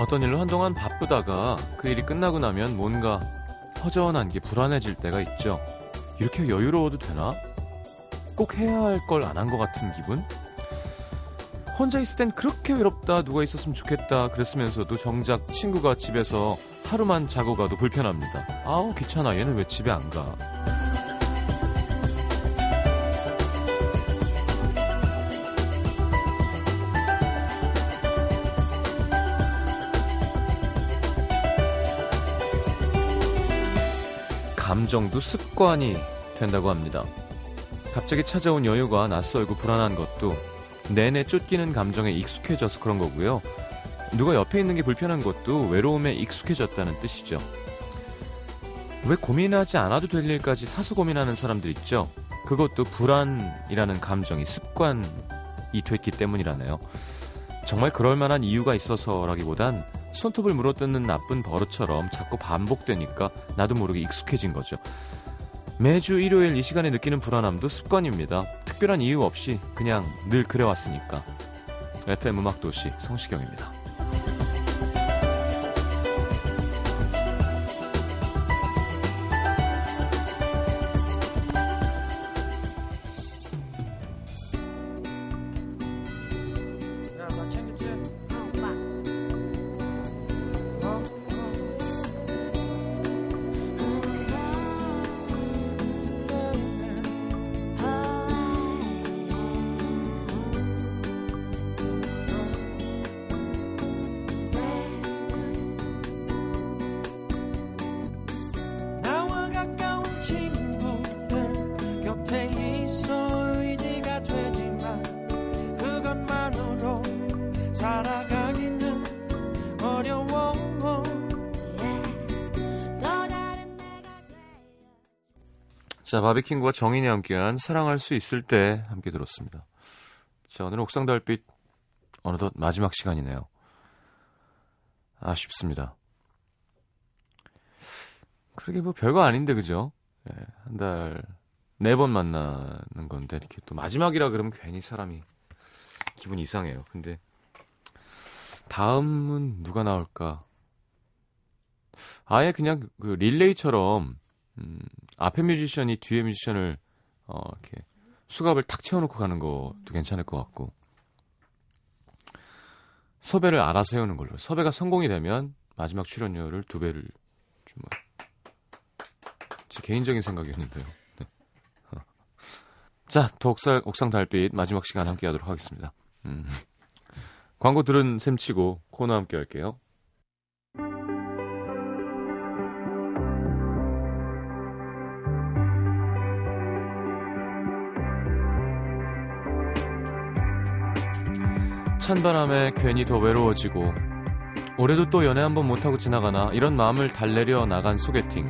어떤 일로 한동안 바쁘다가 그 일이 끝나고 나면 뭔가 허전한 게 불안해질 때가 있죠. 이렇게 여유로워도 되나? 꼭 해야 할 걸 안 한 것 같은 기분? 혼자 있을 땐 그렇게 외롭다, 누가 있었으면 좋겠다 그랬으면서도 정작 친구가 집에서 하루만 자고 가도 불편합니다. 아우, 귀찮아. 얘는 왜 집에 안 가? 감정도 습관이 된다고 합니다. 갑자기 찾아온 여유가 낯설고 불안한 것도 내내 쫓기는 감정에 익숙해져서 그런 거고요. 누가 옆에 있는 게 불편한 것도 외로움에 익숙해졌다는 뜻이죠. 왜 고민하지 않아도 될 일까지 사서 고민하는 사람들 있죠? 그것도 불안이라는 감정이 습관이 됐기 때문이라네요. 정말 그럴 만한 이유가 있어서라기보단 손톱을 물어뜯는 나쁜 버릇처럼 자꾸 반복되니까 나도 모르게 익숙해진 거죠. 매주 일요일 이 시간에 느끼는 불안함도 습관입니다. 특별한 이유 없이 그냥 늘 그래왔으니까. FM 음악도시 성시경입니다. 자, 바비킹과 정인이 함께한 사랑할 수 있을 때 함께 들었습니다. 자, 오늘 옥상 달빛 어느덧 마지막 시간이네요. 아쉽습니다. 그러게 뭐 별거 아닌데 그죠? 예, 한 달 네 번 만나는 건데 이렇게 또 마지막이라 그러면 괜히 사람이 기분이 이상해요. 근데 다음은 누가 나올까? 아예 그냥 그 릴레이처럼 음, 앞에 뮤지션이 뒤에 뮤지션을 어, 이렇게 수갑을 탁 채워놓고 가는 것도 괜찮을 것 같고 섭외를 알아서 해오는 걸로 섭외가 성공이 되면 마지막 출연료를 두 배를 주면 제 개인적인 생각이었는데요. 네. 자, 독살 옥상 달빛 마지막 시간 함께 하도록 하겠습니다. 음. 광고 들은 셈 치고 코너 함께 할게요. 찬 바람에 괜히 더 외로워지고 올해도 또 연애 한 번 못하고 지나가나 이런 마음을 달래려 나간 소개팅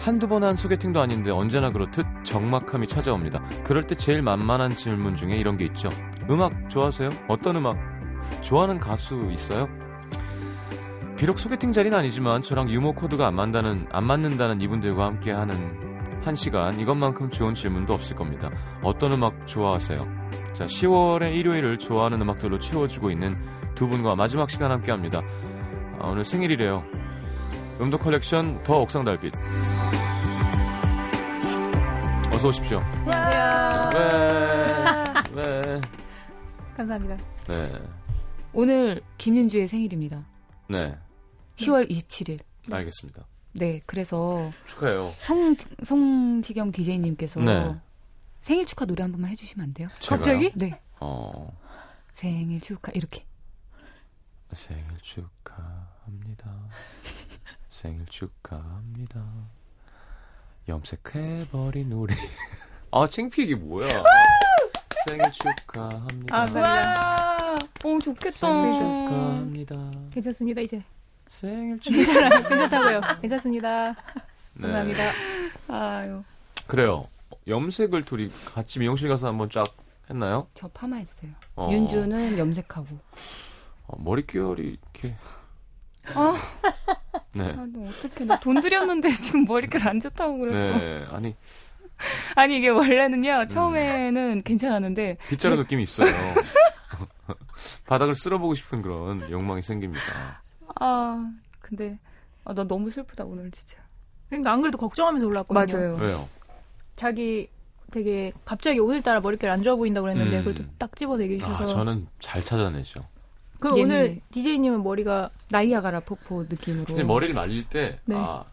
한두 번 한 소개팅도 아닌데 언제나 그렇듯 적막함이 찾아옵니다 그럴 때 제일 만만한 질문 중에 이런 게 있죠 음악 좋아하세요? 어떤 음악? 좋아하는 가수 있어요? 비록 소개팅 자리는 아니지만 저랑 유머 코드가 안 맞는다는, 안 맞는다는 이분들과 함께 하는 한 시간 이것만큼 좋은 질문도 없을 겁니다 어떤 음악 좋아하세요? 자, 10월의 일요일을 좋아하는 음악들로 채워주고 있는 두 분과 마지막 시간 함께 합니다. 아, 오늘 생일이래요. 음도 컬렉션 The 옥상달빛. 어서 오십시오. 안녕하세요. 네. 네. 감사합니다. 네. 오늘 김윤주의 생일입니다. 네. 10월 27일. 알겠습니다. 네, 그래서 축하해요. 성 성시경 DJ님께서 네. 생일 축하 노래 한 번만 해주시면 안 돼요? 제가요? 갑자기? 네. 어. 생일 축하 이렇게. 생일 축하합니다. 생일 축하합니다. 염색해버린 우리. 아, 창피 이게 뭐야? 생일 축하합니다. 아, 감사합니다. 와, 오 좋겠다. 생일 축하합니다. 괜찮습니다, 이제. 생일 축하. 괜찮아요. 괜찮다고요. 괜찮습니다. 네. 감사합니다. 아유, 그래요. 염색을 둘이 같이 미용실 가서 한번 쫙 했나요? 저 파마했어요. 어. 윤주는 염색하고. 어, 머릿결이 이렇게. 아, 네. 아, 너 어떡해. 나 돈 들였는데 지금 머리결 안 좋다고 그랬어. 네. 아니, 아니, 이게 원래는요, 처음에는 괜찮았는데. 빗자루 느낌이 있어요. 바닥을 쓸어보고 싶은 그런 욕망이 생깁니다. 아, 근데 아, 나 너무 슬프다 오늘 진짜. 그러니까 안 그래도 걱정하면서 올라왔거든요. 맞아요. 왜요? 자기 되게 갑자기 오늘따라 머릿결 안 좋아 보인다고 그랬는데 음. 그래도 딱 집어서 얘기해 아, 주셔서 저는 잘 찾아내죠. 그럼 얘는- 오늘 DJ님은 머리가 나이아가라 폭포 느낌으로. 근데 머리를 말릴 때, 네. 아,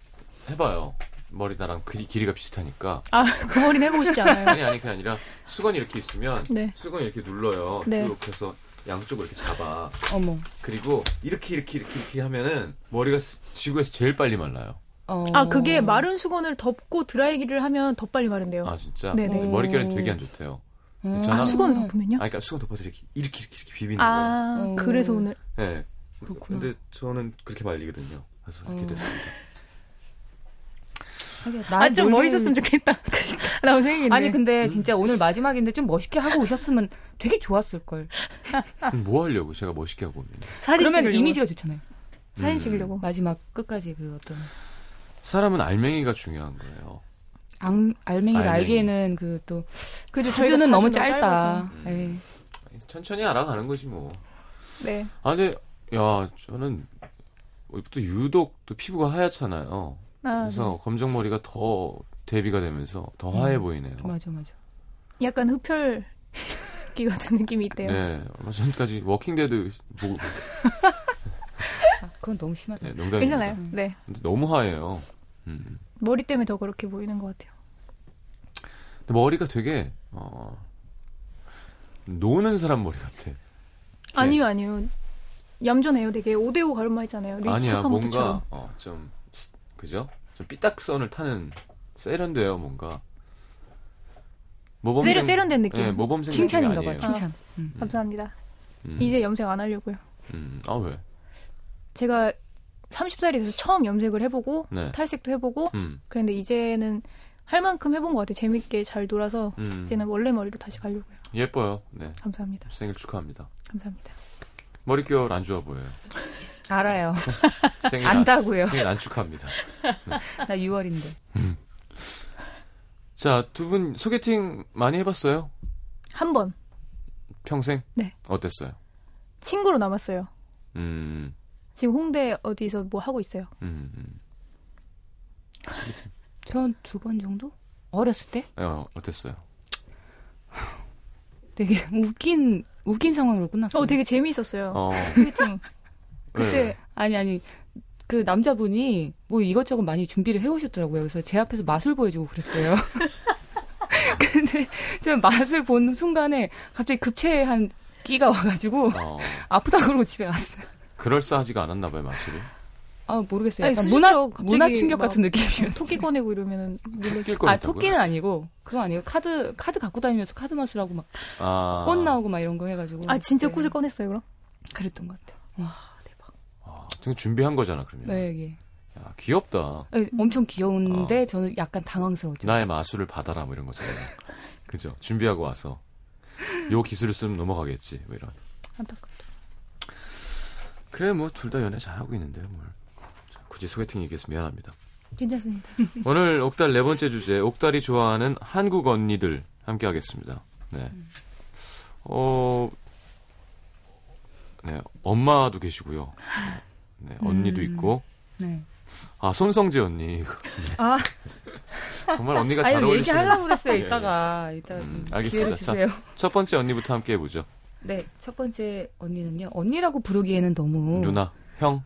해봐요. 머리 나랑 그, 길이가 비슷하니까. 아 그 머리는 해보고 싶지 않아요. 아니, 아니, 그게 아니라 수건이 이렇게 있으면, 네. 수건이 이렇게 눌러요. 네. 이렇게 해서 양쪽을 이렇게 잡아. 어머. 그리고 이렇게, 이렇게, 이렇게, 이렇게 하면은 머리가 스- 지구에서 제일 빨리 말라요. 어. 아 그게 마른 수건을 덮고 드라이기를 하면 더 빨리 마른대요. 아, 진짜? 네네. 근데 머릿결은 되게 안 좋대요. 음. 저는- 아 수건을 덮으면요? 아, 그러니까 수건 덮어서 이렇게, 이렇게, 이렇게, 이렇게 비비는 거예요. 아 어. 그래서 오늘 네. 그렇구나. 근데 저는 그렇게 말리거든요. 그래서 이렇게 어. 됐습니다. 하긴 나아좀 머리를- 멋있었으면 좋겠다. 라고 생각했네. 아니 근데 진짜 오늘 마지막인데 좀 멋있게 하고 오셨으면 되게 좋았을 걸. 뭐 하려고 제가 멋있게 하고 오면. 사진 그러면 찍으려고. 이미지가 좋잖아요. 사진 음. 찍으려고. 마지막 끝까지 그 어떤 사람은 알맹이가 중요한 거예요. 앙, 알맹이를 알맹이. 알기에는 그 또 그죠 사주는 너무 짧다. 음. 에이. 천천히 알아가는 거지 뭐. 네. 아 근데 야 저는 또 유독 또 피부가 하얗잖아요. 아, 그래서 검정 머리가 더 대비가 되면서 더 음. 보이네요. 맞아 맞아. 네. 약간 흡혈귀 같은 느낌이 있대요. 네, 얼마 전까지 워킹데드 보고 아, 그건 너무 심하다. 네, 농담입니다. 괜찮아요. 음. 네. 근데 너무 하얘요. 음. 머리 때문에 더 그렇게 보이는 것 같아요. 근데 머리가 되게 어, 노는 사람 머리 같아. 아니요, 아니요. 얌전해요. 되게 5대5 가르마 있잖아요. 아니야 류스카모토처럼. 뭔가 어, 좀 스- 그죠? 좀 삐딱선을 타는 세련돼요 뭔가. 모범생 세련, 세련된 느낌. 네, 모범생 칭찬인가 느낌이 봐. 아니에요. 칭찬. 음. 감사합니다. 음, 이제 염색 안 하려고요. 음, 아 왜? 제가 30살이 돼서 처음 염색을 해보고 네. 탈색도 해보고 음, 그런데 이제는 할 만큼 해본 것 같아요. 재밌게 잘 놀아서 음. 이제는 원래 머리로 다시 가려고요. 예뻐요. 네, 감사합니다. 생일 축하합니다. 감사합니다. 머릿결 안 좋아 보여요. 알아요. 생일 안, 안다고요. 생일 안 축하합니다. 나 6월인데. 자, 두 분 소개팅 많이 해봤어요? 한 번 평생? 네. 어땠어요? 친구로 남았어요. 음, 지금 홍대 어디서 뭐 하고 있어요. 음, 음. 전두 번 정도? 어렸을 때? 어, 어땠어요? 되게 웃긴 웃긴 상황으로 끝났어요. 어, 되게 재미있었어요. 어, 소개팅. 그때 네. 아니 아니 그 남자분이 뭐 이것저것 많이 준비를 해오셨더라고요. 그래서 제 앞에서 맛을 보여주고 그랬어요. 근데 제가 맛을 보는 순간에 갑자기 급체한 끼가 와가지고 어, 아프다 그러고 집에 갔어요. 그럴싸하지가 않았나 봐요, 마술이. 아 모르겠어요. 아니, 약간 수시죠. 문화 갑자기 문화 충격 막 같은 느낌이었어요. 토끼 꺼내고 이러면은. 토끼를 아? 토끼는 아니고 그거 아니에요. 카드 카드 갖고 다니면서 카드 마술하고 막꽃 아, 나오고 막 이런 거 해가지고. 아 진짜 네, 꽃을 꺼냈어요 그럼? 그랬던 것 같아요. 아, 지금 준비한 거잖아, 그러면. 네, 예. 야, 귀엽다. 네, 엄청 귀여운데 어. 저는 약간 당황스러웠죠. 나의 마술을 받아라, 뭐 이런 거잖아요. 그죠? 준비하고 와서. 요 기술을 쓰면 넘어가겠지, 뭐 이런. 안타깝다. 그래, 뭐, 둘 다 연애 잘하고 있는데, 뭘. 자, 굳이 소개팅 얘기해서 미안합니다. 괜찮습니다. 오늘 옥달 네 번째 주제, 옥달이 좋아하는 한국 언니들 함께 하겠습니다. 네. 어, 네, 엄마도 계시고요. 네, 언니도 음. 있고. 네. 아, 손성지 언니. 아, 정말 언니가 잘 어울리시는. 얘기하려고 그랬어요. 예, 예. 이따가 이따가 좀 음, 알겠습니다. 주세요. 첫 번째 언니부터 함께 해 보죠. 네, 첫 번째 언니는요. 언니라고 부르기에는 너무 누나, 형.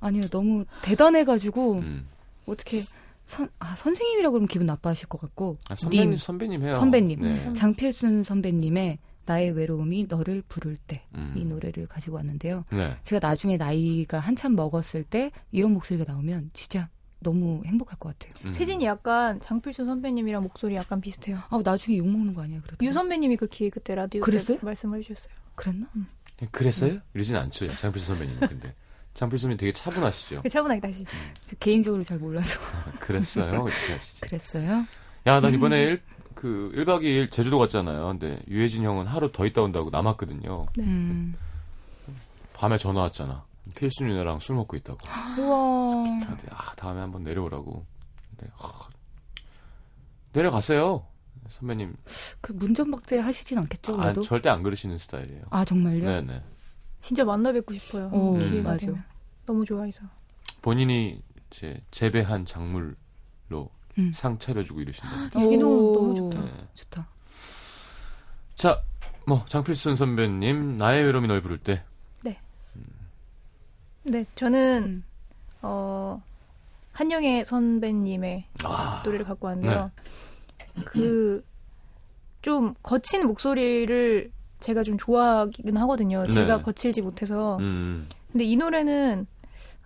아니요, 너무 대단해가지고 음. 어떻게 선, 아, 선생님이라고 그러면 기분 나빠하실 것 같고 아, 선배님, 님, 선배님 해요. 선배님. 네. 장필순 선배님의 나의 외로움이 너를 부를 때이 음. 노래를 가지고 왔는데요. 네. 제가 나중에 나이가 한참 먹었을 때 이런 목소리가 나오면 진짜 너무 행복할 것 같아요. 음. 세진이 약간 장필순 선배님이랑 목소리 약간 비슷해요. 아, 나중에 욕 먹는 거 아니야, 그래도? 유 선배님이 그렇게 그때 라디오 그랬어요? 때 말씀을 해주셨어요. 그랬나? 그랬어요? 이러진 않죠. 장필수 선배님. 근데. 장필수 선배님 되게 차분하시죠. 그 차분하게 다시. 저 개인적으로 잘 몰라서 그랬어요. 이렇게 하시지. 그랬어요. 야, 난 이번에 일, 그 1박 2일 제주도 갔잖아요. 근데 유해진 형은 하루 더 있다 온다고 남았거든요. 네. 음. 밤에 전화 왔잖아. 필수 누나랑 술 먹고 있다고. 우와. 근데 아, 다음에 한번 내려오라고. 근데, 아, 내려가세요. 선배님. 그 문전박대 하시진 않겠죠, 아, 그래도? 절대 안 그러시는 스타일이에요. 아, 정말요? 네네. 진짜 만나 뵙고 싶어요. 오, 기회가 맞아. 되면. 너무 좋아해서. 본인이 이제 재배한 작물로 음. 상 차려주고 이러신다. 유기농 오. 너무 좋다. 네. 좋다. 자, 뭐 장필순 선배님 나의 외로움이 널 부를 때 네, 저는 음. 어 한영애 선배님의 아, 노래를 갖고 왔는데요. 그좀 거친 목소리를 제가 좀 좋아하긴 하거든요. 제가 네. 거칠지 못해서. 음, 근데 이 노래는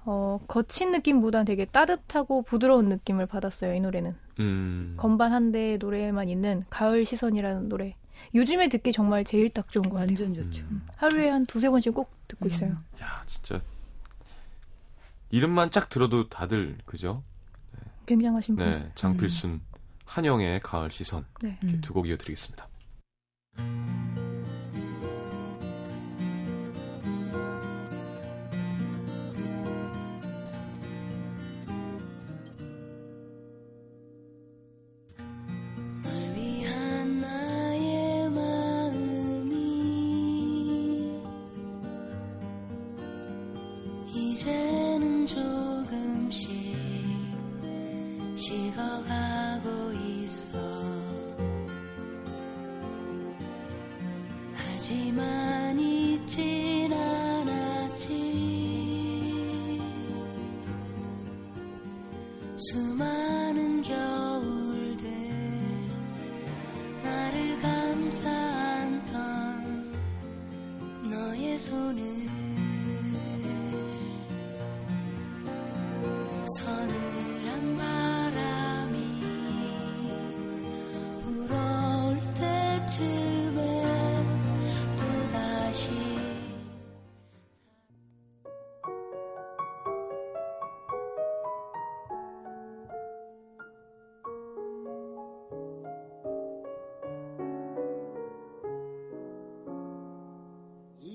어 거친 느낌보다는 되게 따뜻하고 부드러운 느낌을 받았어요. 이 노래는 음, 건반 한 대 노래만 있는 가을 시선이라는 노래. 요즘에 듣기 정말 제일 딱 좋은 것 같아요. 완전 좋죠. 음. 하루에 한 두세 번씩 꼭 듣고 음. 있어요. 야, 진짜 이름만 쫙 들어도 다들 그죠? 굉장하신 분들. 네, 장필순, 한영의 가을 시선 네. 음. 두곡 이어드리겠습니다. 널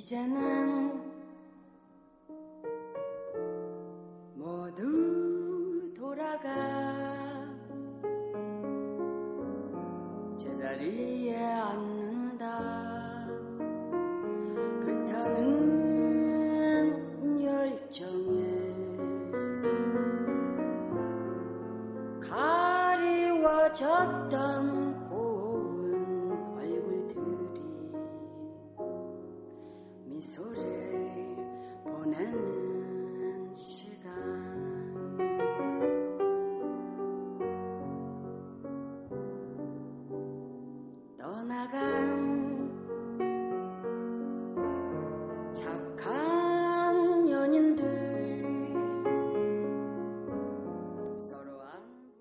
이제는 떠나간 착한 연인들 서로 안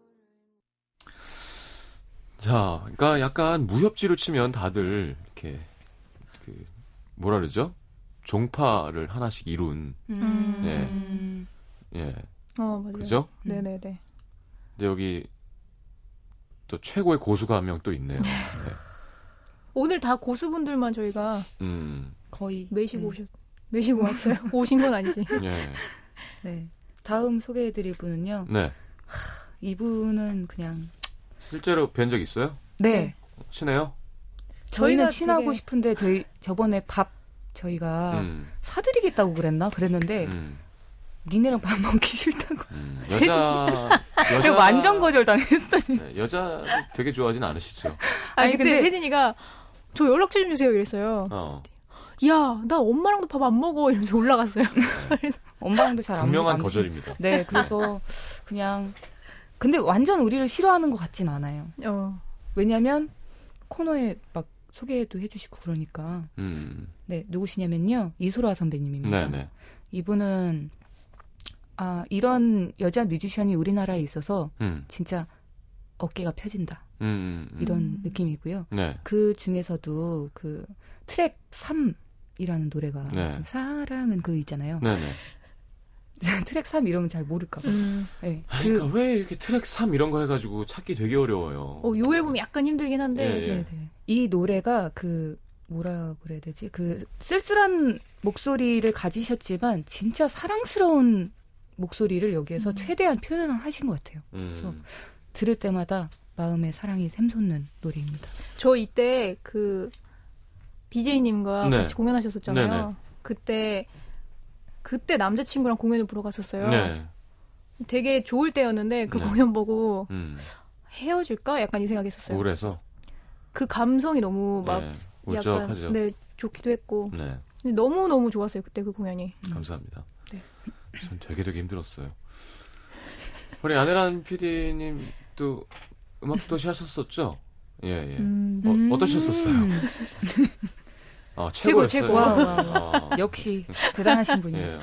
자, 그러니까 약간 무협지로 치면 다들 이렇게 그 뭐라 그러죠? 종파를 하나씩 이룬 음. 예. 음. 예, 어, 맞아요. 그죠? 네 네 네. 근데 여기 또 최고의 고수가 한 명 또 있네요. 네. 오늘 다 고수분들만 저희가 음, 거의 매시고 네. 오셨, 매시고 왔어요. 오신 건 아니지. 예, 네. 다음 소개해드릴 분은요. 네. 이분은 그냥 실제로 뵌 적 있어요? 네. 친해요? 저희는 친하고 되게- 싶은데 저희 저번에 밥 저희가 음, 사드리겠다고 그랬나 그랬는데 음, 니네랑 밥 먹기 싫다고. 음. 여자, 여자 완전 거절 당했어 진짜. 네, 여자 되게 좋아하진 않으시죠? 아니, 아니, 그때 근데- 세진이가 저 연락처 좀 주세요 이랬어요. 어, 야, 나 엄마랑도 밥 안 먹어 이러면서 올라갔어요. 엄마랑도 잘 안 먹고 분명한 안 거절입니다. 네, 그래서 그냥 근데 완전 우리를 싫어하는 것 같진 않아요. 어. 왜냐면 코너에 막 소개도 해주시고 그러니까. 음, 네, 누구시냐면요 이소라 선배님입니다. 네네. 이분은 아 이런 여자 뮤지션이 우리나라에 있어서 음, 진짜 어깨가 펴진다 음, 음, 이런 음. 느낌이고요. 네. 그 중에서도 그 트랙 3이라는 노래가 네. 사랑은 그 있잖아요. 네네. 트랙 3 이러면 잘 모를까 봐. 음. 네, 그 그러니까 왜 이렇게 트랙 3 이런 거 해가지고 찾기 되게 어려워요. 어, 요 앨범이 약간 힘들긴 한데 예, 예. 네네. 이 노래가 그 뭐라 그래야 되지? 그 쓸쓸한 목소리를 가지셨지만 진짜 사랑스러운 목소리를 여기에서 음. 최대한 표현을 하신 것 같아요. 음, 그래서 들을 때마다 마음의 사랑이 샘솟는 노래입니다. 저 이때 그 DJ님과 네. 같이 공연하셨었잖아요. 네네. 그때 그때 남자친구랑 공연을 보러 갔었어요. 네. 되게 좋을 때였는데 그 네. 공연 보고 음. 헤어질까 약간 이 생각했었어요. 우울해서. 그 감성이 너무 막 네. 약간 울적하죠. 네 좋기도 했고 네. 너무 너무 좋았어요 그때 그 공연이. 감사합니다. 네. 전 되게 되게 힘들었어요. 우리 아내란 PD님도 음악도시 하셨었죠? 예, 예. 음, 어, 어떠셨었어요? 음. 아, 최고. 최고. wow, wow. 아, 역시 대단하신 분이에요. 예.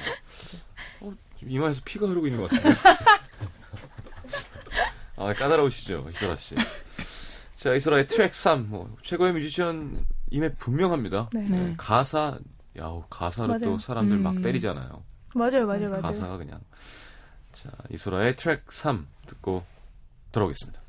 어, 이마에서 피가 흐르고 있는 것 같은데. 아, 까다로우시죠, 이소라 씨. 자, 이소라의 트랙 3, 뭐, 최고의 뮤지션임에 분명합니다. 네. 네. 가사, 야우, 가사로 맞아요. 또 사람들 막 음. 때리잖아요. 맞아요 맞아요 맞아요. 가사가 그냥. 자, 이소라의 트랙 3 듣고 돌아오겠습니다.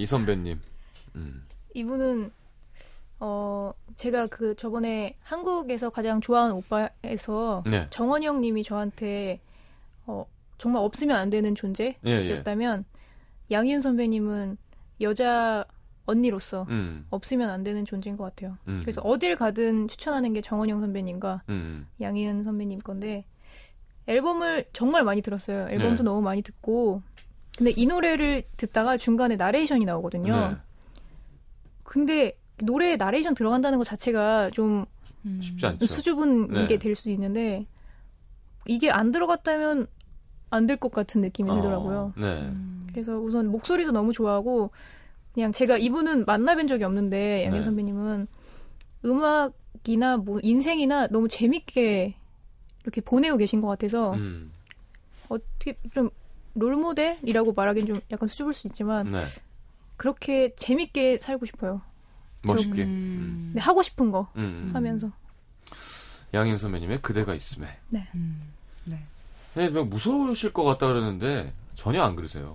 이 선배님. 음, 이분은 어 제가 그 저번에 한국에서 가장 좋아하는 오빠에서 네. 정원이 형님이 저한테 어 정말 없으면 안 되는 예, 예. 존재였다면 양희은 선배님은 여자 언니로서 음, 없으면 안 되는 존재인 것 같아요. 음. 그래서 어딜 가든 추천하는 게 정원영 선배님과 음, 양희은 선배님 건데 앨범을 정말 많이 들었어요. 앨범도 네. 너무 많이 듣고 근데 이 노래를 듣다가 중간에 나레이션이 나오거든요. 네. 근데 노래에 나레이션 들어간다는 것 자체가 좀 음. 쉽지 않죠. 수줍은 네. 게될 수도 있는데 이게 안 들어갔다면 안 될 것 같은 느낌이 들더라고요. 어, 네. 음. 그래서 우선 목소리도 너무 좋아하고 그냥 제가 이분은 만나뵌 적이 없는데 양현 네. 선배님은 음악이나 뭐 인생이나 너무 재밌게 이렇게 보내고 계신 것 같아서 음, 어떻게 좀 롤모델이라고 말하기는 좀 약간 수줍을 수 있지만 네. 그렇게 재밌게 살고 싶어요. 멋있게. 음. 음. 근데 하고 싶은 거 음. 하면서 양인 선배님의 그대가 있음에. 음. 네. 네, 막 무서우실 것 같다 그러는데 전혀 안 그러세요.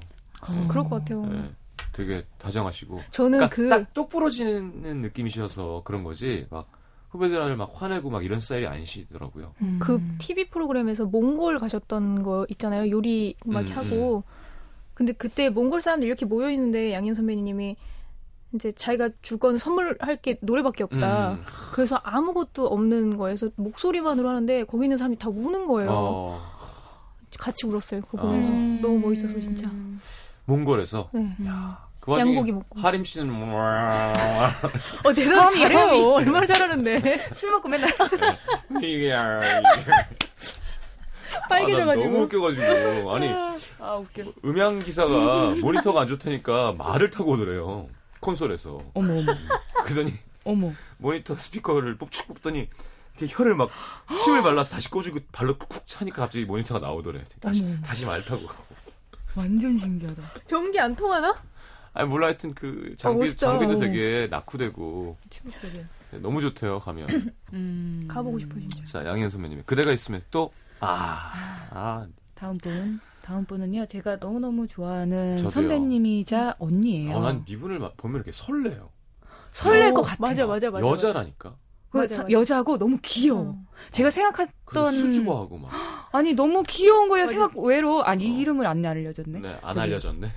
음. 그럴 것 같아요. 네, 되게 다정하시고. 저는 그러니까 그 딱 똑부러지는 느낌이셔서 그런 거지. 막 후배들을 막 화내고 막 이런 스타일이 아니시더라고요. 음. 그 TV 프로그램에서 몽골 가셨던 거 있잖아요. 요리 막 음, 하고. 근데 그때 몽골 사람들 이렇게 모여 있는데 양현 선배님이 이제 자기가 주건 선물할 게 노래밖에 없다. 음. 그래서 아무것도 없는 거에서 목소리만으로 하는데 거기 있는 사람이 다 우는 거예요. 어, 같이 울었어요. 그거 보면서 음. 너무 멋있어서 진짜. 몽골에서 네. 그 와중에 양고기 먹고. 하림 씨는 뭐어 대단 험이, 잘해요. 얼마나 잘하는데 술 먹고 맨날 이게 빨개져가지고. 아, 너무 웃겨가지고 아니 아 웃겨. 음향 기사가 모니터가 안 좋다니까 말을 타고 오더래요 콘솔에서 어머 어머 그러더니 어머. 모니터 스피커를 뽑축 뽑더니 이렇게 혀를 막 침을 발라서 다시 꽂고 발로 쿡 차니까 갑자기 모니터가 나오더래 다시 어머. 다시 말 타고 가고 완전 신기하다. 전기 안 통하나? 아니 몰라 하여튼 그 장비 멋있다. 장비도 어. 되게 낙후되고 충격적이야. 너무 좋대요 가면 음. 가보고 싶어요 진짜. 자 양현 선배님이 그대가 있으면 또 아 아 다음 분. 다음 분은요. 제가 너무너무 좋아하는 저도요. 선배님이자 언니예요. 어, 난 이분을 막 보면 이렇게 설레요 설렐 것 어, 같아요. 맞아 맞아 맞아. 여자라니까 그 맞아, 서- 맞아. 여자고 너무 귀여워. 어. 제가 생각했던 수줍어하고 막 아니 너무 귀여운 거예요. 맞아. 생각 외로 아니 이 어. 이름을 안 알려줬네. 네, 안 저기 알려졌네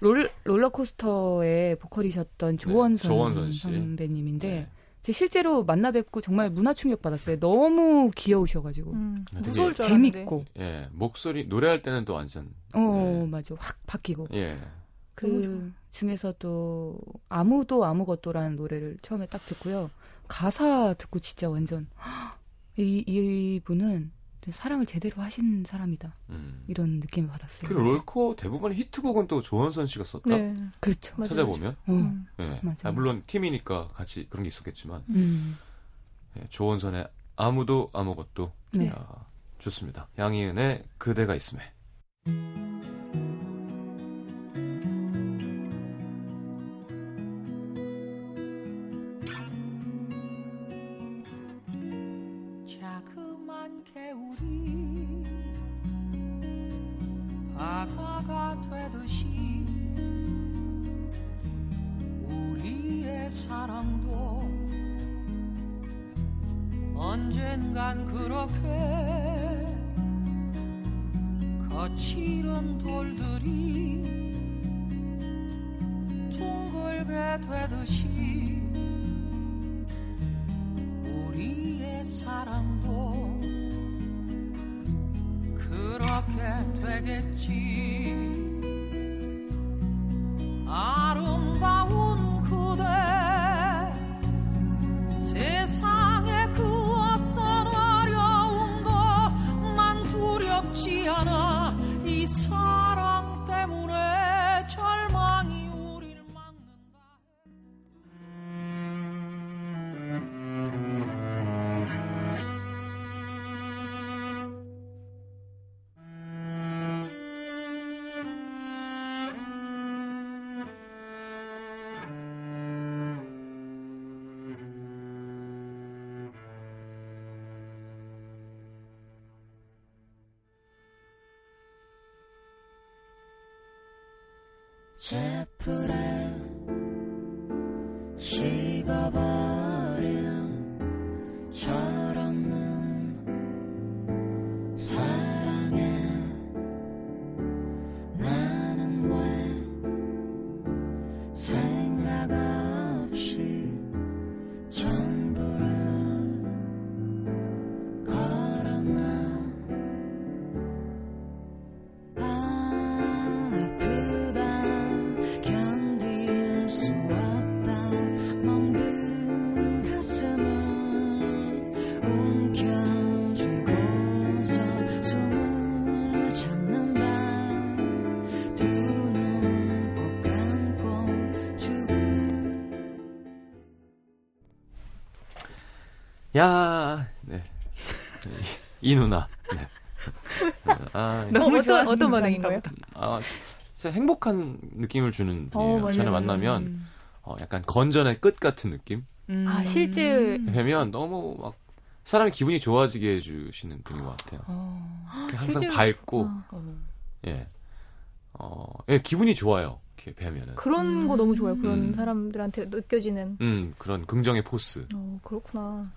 롤 롤러코스터의 보컬이셨던 조원선, 조원선 씨. 선배님인데 네. 제 실제로 만나 뵙고 정말 문화 충격 받았어요. 너무 귀여우셔가지고 음, 무서울 줄 알았는데. 재밌고 예 목소리 노래할 때는 또 완전 어 네. 맞아 확 바뀌고 예. 그 중에서도 아무도 아무것도라는 노래를 처음에 딱 듣고요. 가사 듣고 진짜 완전 이 이분은 사랑을 제대로 하신 사람이다. 음. 이런 느낌을 받았어요. 그리고 롤코 대부분의 히트곡은 또 조원선 씨가 썼다. 네. 그렇죠. 맞아요, 찾아보면. 어. 음. 예. 맞아, 아, 물론 팀이니까 같이 그런 게 있었겠지만 음. 예, 조원선의 아무도 아무것도 네. 야, 좋습니다. 양희은의 그대가 있음에. 듯이 우리의 사랑도 언젠간 그렇게 거칠은 돌들이 둥글게 되듯이 우리의 사랑도 그렇게 되겠지 제풀에 식어버린 철없는 사랑에 나는 왜 이, 이 누나. 네. 아, 너무 어, 어떤, 어떤 분인가 반응인 거예요? 보다. 아, 진짜 행복한 느낌을 주는 어, 분이에요. 맞아요. 만나면 음. 어, 약간 건전의 끝 같은 느낌? 음. 아, 실제 뵈면 너무 막 사람이 기분이 좋아지게 해주시는 분인 것 같아요. 어. 항상 실제로- 밝고, 어, 어. 예. 어, 예, 기분이 좋아요. 이렇게 뵈면은. 그런 거 음. 너무 좋아요. 그런 음. 사람들한테 느껴지는. 음, 그런 긍정의 포스. 어, 그렇구나.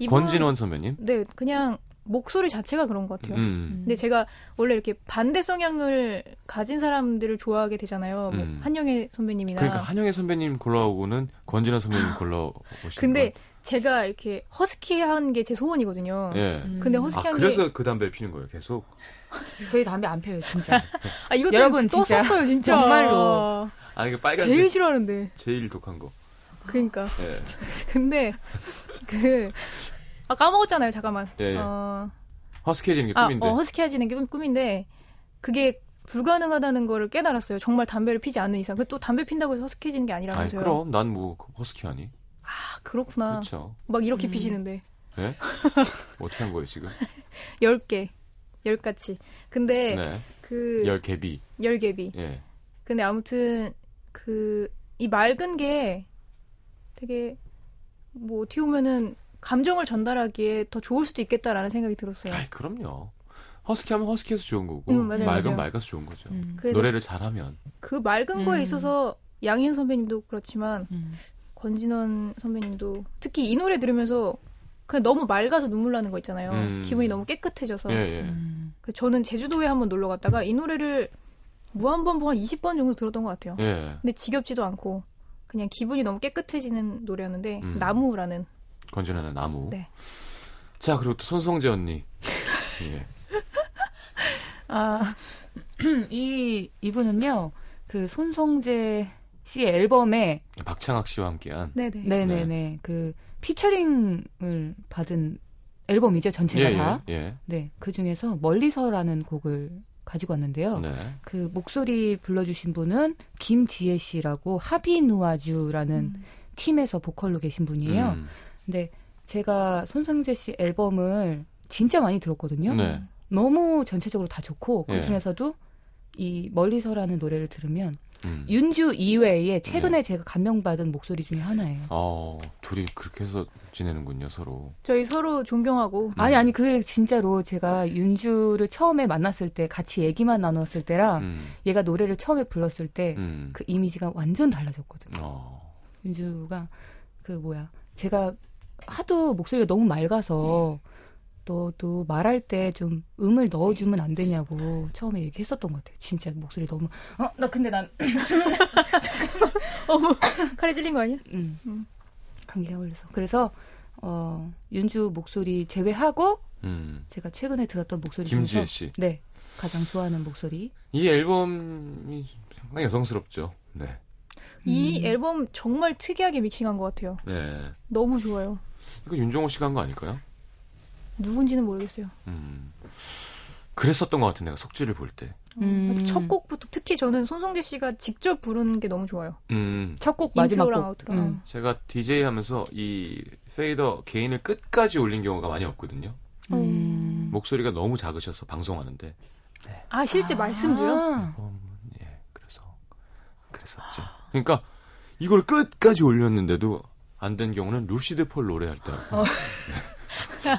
이분- 권진원 선배님? 네, 그냥 목소리 자체가 그런 것 같아요. 음. 근데 제가 원래 이렇게 반대 성향을 가진 사람들을 좋아하게 되잖아요. 뭐 음. 한영애 선배님이나. 그러니까 한영애 선배님 골라오고는 권진원 선배님 골라오시는 근데 제가 이렇게 허스키한 게 제 소원이거든요. 거. 예. 음. 근데 아, 허스키한 게 그래서 그 담배를 피는 거예요, 계속? 저희 담배 안 펴요, 진짜. 아, 이것도 여러분, 또 진짜. 썼어요, 진짜. 정말로. 아, 이게 빨간색. 제일 제일, 싫어하는데. 독한 거. 그러니까. 예. 근데 그 아, 까먹었잖아요. 잠깐만. 예, 예. 어, 허스키해지는 게 아, 꿈인데. 어, 허스키해지는 게 꿈- 꿈인데 그게 불가능하다는 거를 깨달았어요. 정말 담배를 피지 않는 이상. 그또 담배 핀다고 해서 허스키해지는 게 아니, 아니라면서요. 그럼 난 뭐 허스키하니? 아, 그렇구나. 그렇죠. 막 이렇게 음. 피시는데. 예? 어떻게 한 거예요, 지금? 10개. 10가지. 근데 네. 그열 개비. 열 개비. 예. 근데 아무튼 그 이 맑은 게 되게 뭐 어떻게 보면은 감정을 전달하기에 더 좋을 수도 있겠다라는 생각이 들었어요. 아이, 그럼요. 허스키하면 허스키해서 좋은 거고, 음, 맞아요, 맑으면 맞아요. 맑아서 좋은 거죠. 음. 노래를 잘하면. 그 맑은 거에 음. 있어서 양희은 선배님도 그렇지만 음. 권진원 선배님도 특히 이 노래 들으면서 그냥 너무 맑아서 눈물 나는 거 있잖아요. 음. 기분이 너무 깨끗해져서. 예, 예. 음. 그 저는 제주도에 한번 놀러 갔다가 이 노래를 무한반복 한 20번 정도 들었던 것 같아요. 예. 근데 지겹지도 않고 그냥 기분이 너무 깨끗해지는 노래였는데 음. 나무라는 건전하는 나무. 네. 자, 그리고 또 손성재 언니. 예. 아, 이, 이분은요, 그 손성재 씨의 앨범에, 박창학 씨와 함께한. 네네. 네네 네, 그, 피처링을 받은 앨범이죠 전체가 예, 다. 예, 예. 네, 그 중에서 멀리서라는 곡을 가지고 왔는데요. 네. 그 목소리 불러주신 분은 김지혜 씨라고 하비누아주라는 팀에서 보컬로 계신 분이에요. 음. 근데 제가 손성재 씨 앨범을 진짜 많이 들었거든요. 네. 너무 전체적으로 다 좋고 예. 그 중에서도 이 멀리서라는 노래를 들으면 음. 윤주 이외에 네. 최근에 제가 감명받은 목소리 중에 하나예요. 어, 둘이 그렇게 해서 지내는군요, 서로. 저희 서로 존경하고 음. 아니 아니 그 진짜로 제가 윤주를 처음에 만났을 때 같이 얘기만 나눴을 때랑 음. 얘가 노래를 처음에 불렀을 때그 음. 이미지가 완전 달라졌거든요. 어. 윤주가 그 뭐야 제가 하도 목소리가 너무 맑아서 너도 말할 때 좀 음을 넣어주면 안 되냐고 처음에 얘기했었던 것 같아요. 진짜 목소리 너무 어 나 근데 난 어머 칼에 찔린 거 아니야? 음, 음. 감기가 걸려서 그래서 어 윤주 목소리 제외하고 음. 제가 최근에 들었던 목소리 김지혜 중에서 씨. 네 가장 좋아하는 목소리 이 앨범이 상당히 여성스럽죠. 네. 이 음. 앨범 정말 특이하게 믹싱한 것 같아요. 네. 너무 좋아요. 이거 윤종호 씨가 한 거 아닐까요? 누군지는 모르겠어요. 음. 그랬었던 것 같은 내가 속지를 볼 때. 음. 하여튼 첫 곡부터 특히 저는 손성재 씨가 직접 부르는 게 너무 좋아요. 음. 첫곡 마지막 곡. 음. 제가 DJ 하면서 이 페이더 개인을 끝까지 올린 경우가 많이 없거든요. 음. 목소리가 너무 작으셔서 방송하는데. 아 실제 말씀도요? 아. 어, 예, 그래서 그랬었죠. 그러니까 이걸 끝까지 올렸는데도 안 된 경우는 루시드 폴 노래할 때. 네.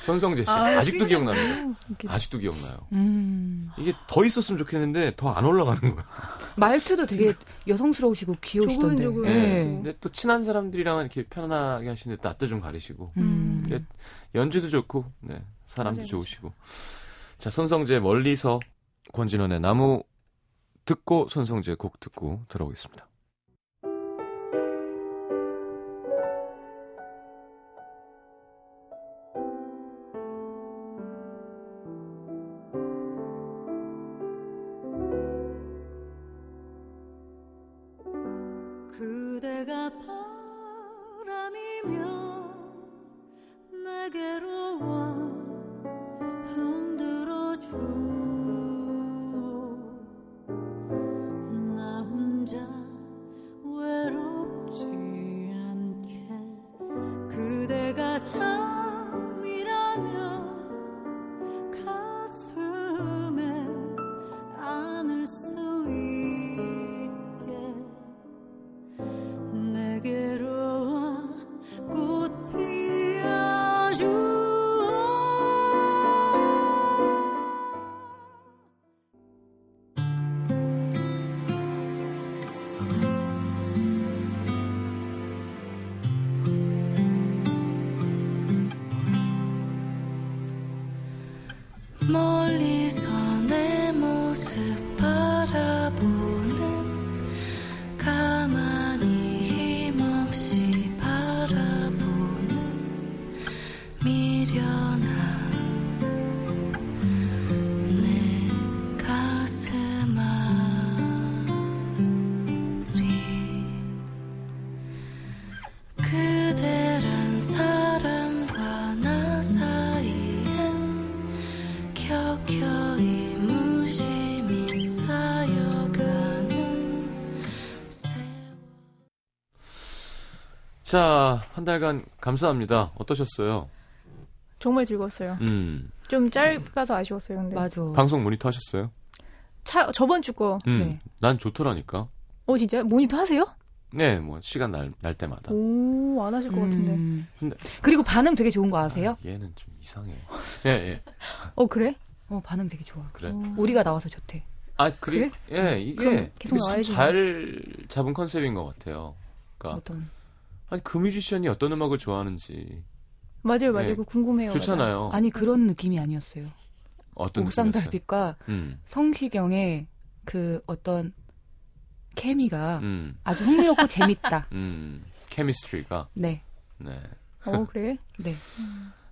손성재 씨 아, 아, 직도. 기억납니다. 아직도 기억나요. 음. 이게 더 있었으면 좋겠는데 더 안 올라가는 거야. 말투도 되게 여성스러우시고 귀여우시던데. 조근조근. 네. 네. 근데 또 친한 사람들이랑 이렇게 편안하게 하시는데 낯도 좀 가리시고 음. 네. 연주도 좋고 네, 사람도 맞아요, 좋으시고. 자 손성재 멀리서 권진원의 나무 듣고 손성재 곡 듣고 들어오겠습니다. 자, 한 달간 감사합니다. 어떠셨어요? 정말 즐거웠어요. 음. 좀 짧아서 아쉬웠어요. 근데 맞아. 방송 모니터 하셨어요? 차 저번 주 거. 음. 네. 난 좋더라니까. 어 진짜 모니터 하세요? 네, 뭐 시간 날, 날 때마다. 오 안 하실 것 같은데. 음. 근데- 그리고 반응 되게 좋은 거 아세요? 아, 얘는 좀 이상해. 예, 예. 어 그래? 어, 반응 되게 좋아. 그래. 우리가 나와서 좋대. 아, 그리, 예, 이게 그럼 계속 나와야지. 잘 잡은 컨셉인 것 같아요. 그러니까 어떤. 아니 그 뮤지션이 어떤 음악을 좋아하는지 맞아요, 맞아요. 네. 그거 궁금해요. 좋잖아요. 아니, 그런 느낌이 아니었어요. 어떤 느낌이었어요? 옥상달빛과 음, 성시경의 그 어떤 케미가 음, 아주 흥미롭고 재밌다. 음, chemistry가 네. 네. 맞아요. 어 그래? 네.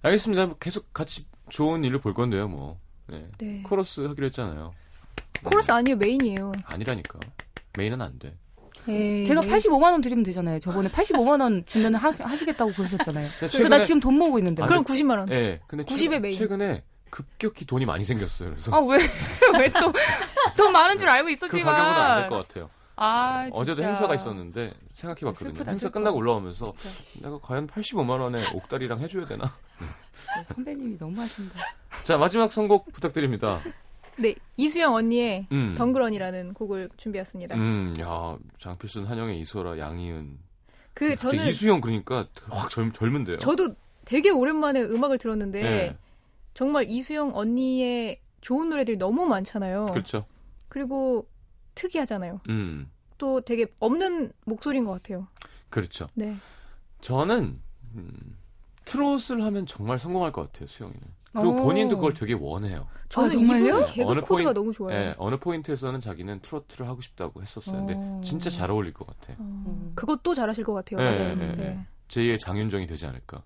알겠습니다. 뭐 계속 같이 좋은 일을 볼 건데요, 뭐. 네. 네. 코러스 하기로 했잖아요. 코러스 아니에요, 메인이에요. 아니라니까. 메인은 안 돼. 에이. 제가 85만 원 드리면 되잖아요. 저번에 85만 원 주면 하, 하시겠다고 그러셨잖아요. 그래서 나 지금 돈 모으고 있는데. 아, 그럼 90만 원. 예. 근데 90에 최, 메인. 최근에 급격히 돈이 많이 생겼어요. 그래서 아, 왜, 왜 또, 돈 많은 줄 알고 그 있었지만. 가격으로는 안될 것 같아요. 아, 진짜. 어제도 행사가 있었는데 생각해봤거든요. 슬프다, 행사 슬퍼. 끝나고 올라오면서 진짜, 내가 과연 85만 원에 옥다리랑 해줘야 되나? 진짜 선배님이 너무 하신다. 자 마지막 선곡 부탁드립니다. 네, 이수영 언니의 음. 덩그러니라는 곡을 준비했습니다. 음, 야 장필순, 한영애, 이소라, 양희은. 그 저는 이수영 그러니까 확 젊, 젊은데요. 저도 되게 오랜만에 음악을 들었는데 네. 정말 이수영 언니의 좋은 노래들이 너무 많잖아요. 그렇죠. 그리고 특이하잖아요. 음, 또 되게 없는 목소리인 것 같아요. 그렇죠. 네. 저는 음, 트롯을 하면 정말 성공할 것 같아요, 수영이는. 그리고 오. 본인도 그걸 되게 원해요. 저는 정말요? 이분 개그 어느 코드가 포인- 너무 좋아요. 예, 어느 포인트에서는 자기는 트로트를 하고 싶다고 했었어요. 근데 오. 진짜 잘 어울릴 것 같아요. 어, 그것도 잘하실 것 같아요. 네, 맞아요. 네, 네. 네. 제2의 장윤정이 되지 않을까.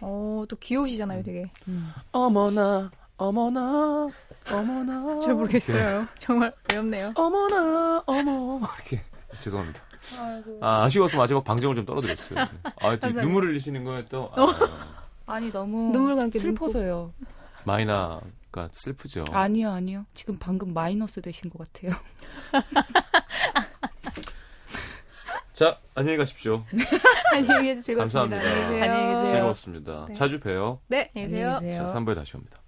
어, 또 귀여우시잖아요, 되게. 음. 어머나, 어머나, 어머나. 잘 모르겠어요. 정말 어렵네요. 어머나, 어머. 이렇게. 죄송합니다. 아이고. 아, 아쉬워서 마지막 방정을 좀 떨어드렸어요. 아. 눈물을 흘리시는 거에 또. 아, 아니, 너무. 눈물과 함께 슬퍼서요. 마이나가 슬프죠. 아니요, 아니요. 지금 방금 마이너스 되신 것 같아요. 자, 안녕히 가십시오. 안녕히 계세요. 즐거웠습니다. 감사합니다. 안녕히 계세요. 즐거웠습니다. 네. 자주 봬요. 네, 안녕히 계세요. 안녕히 계세요. 자, 3부에 다시 옵니다.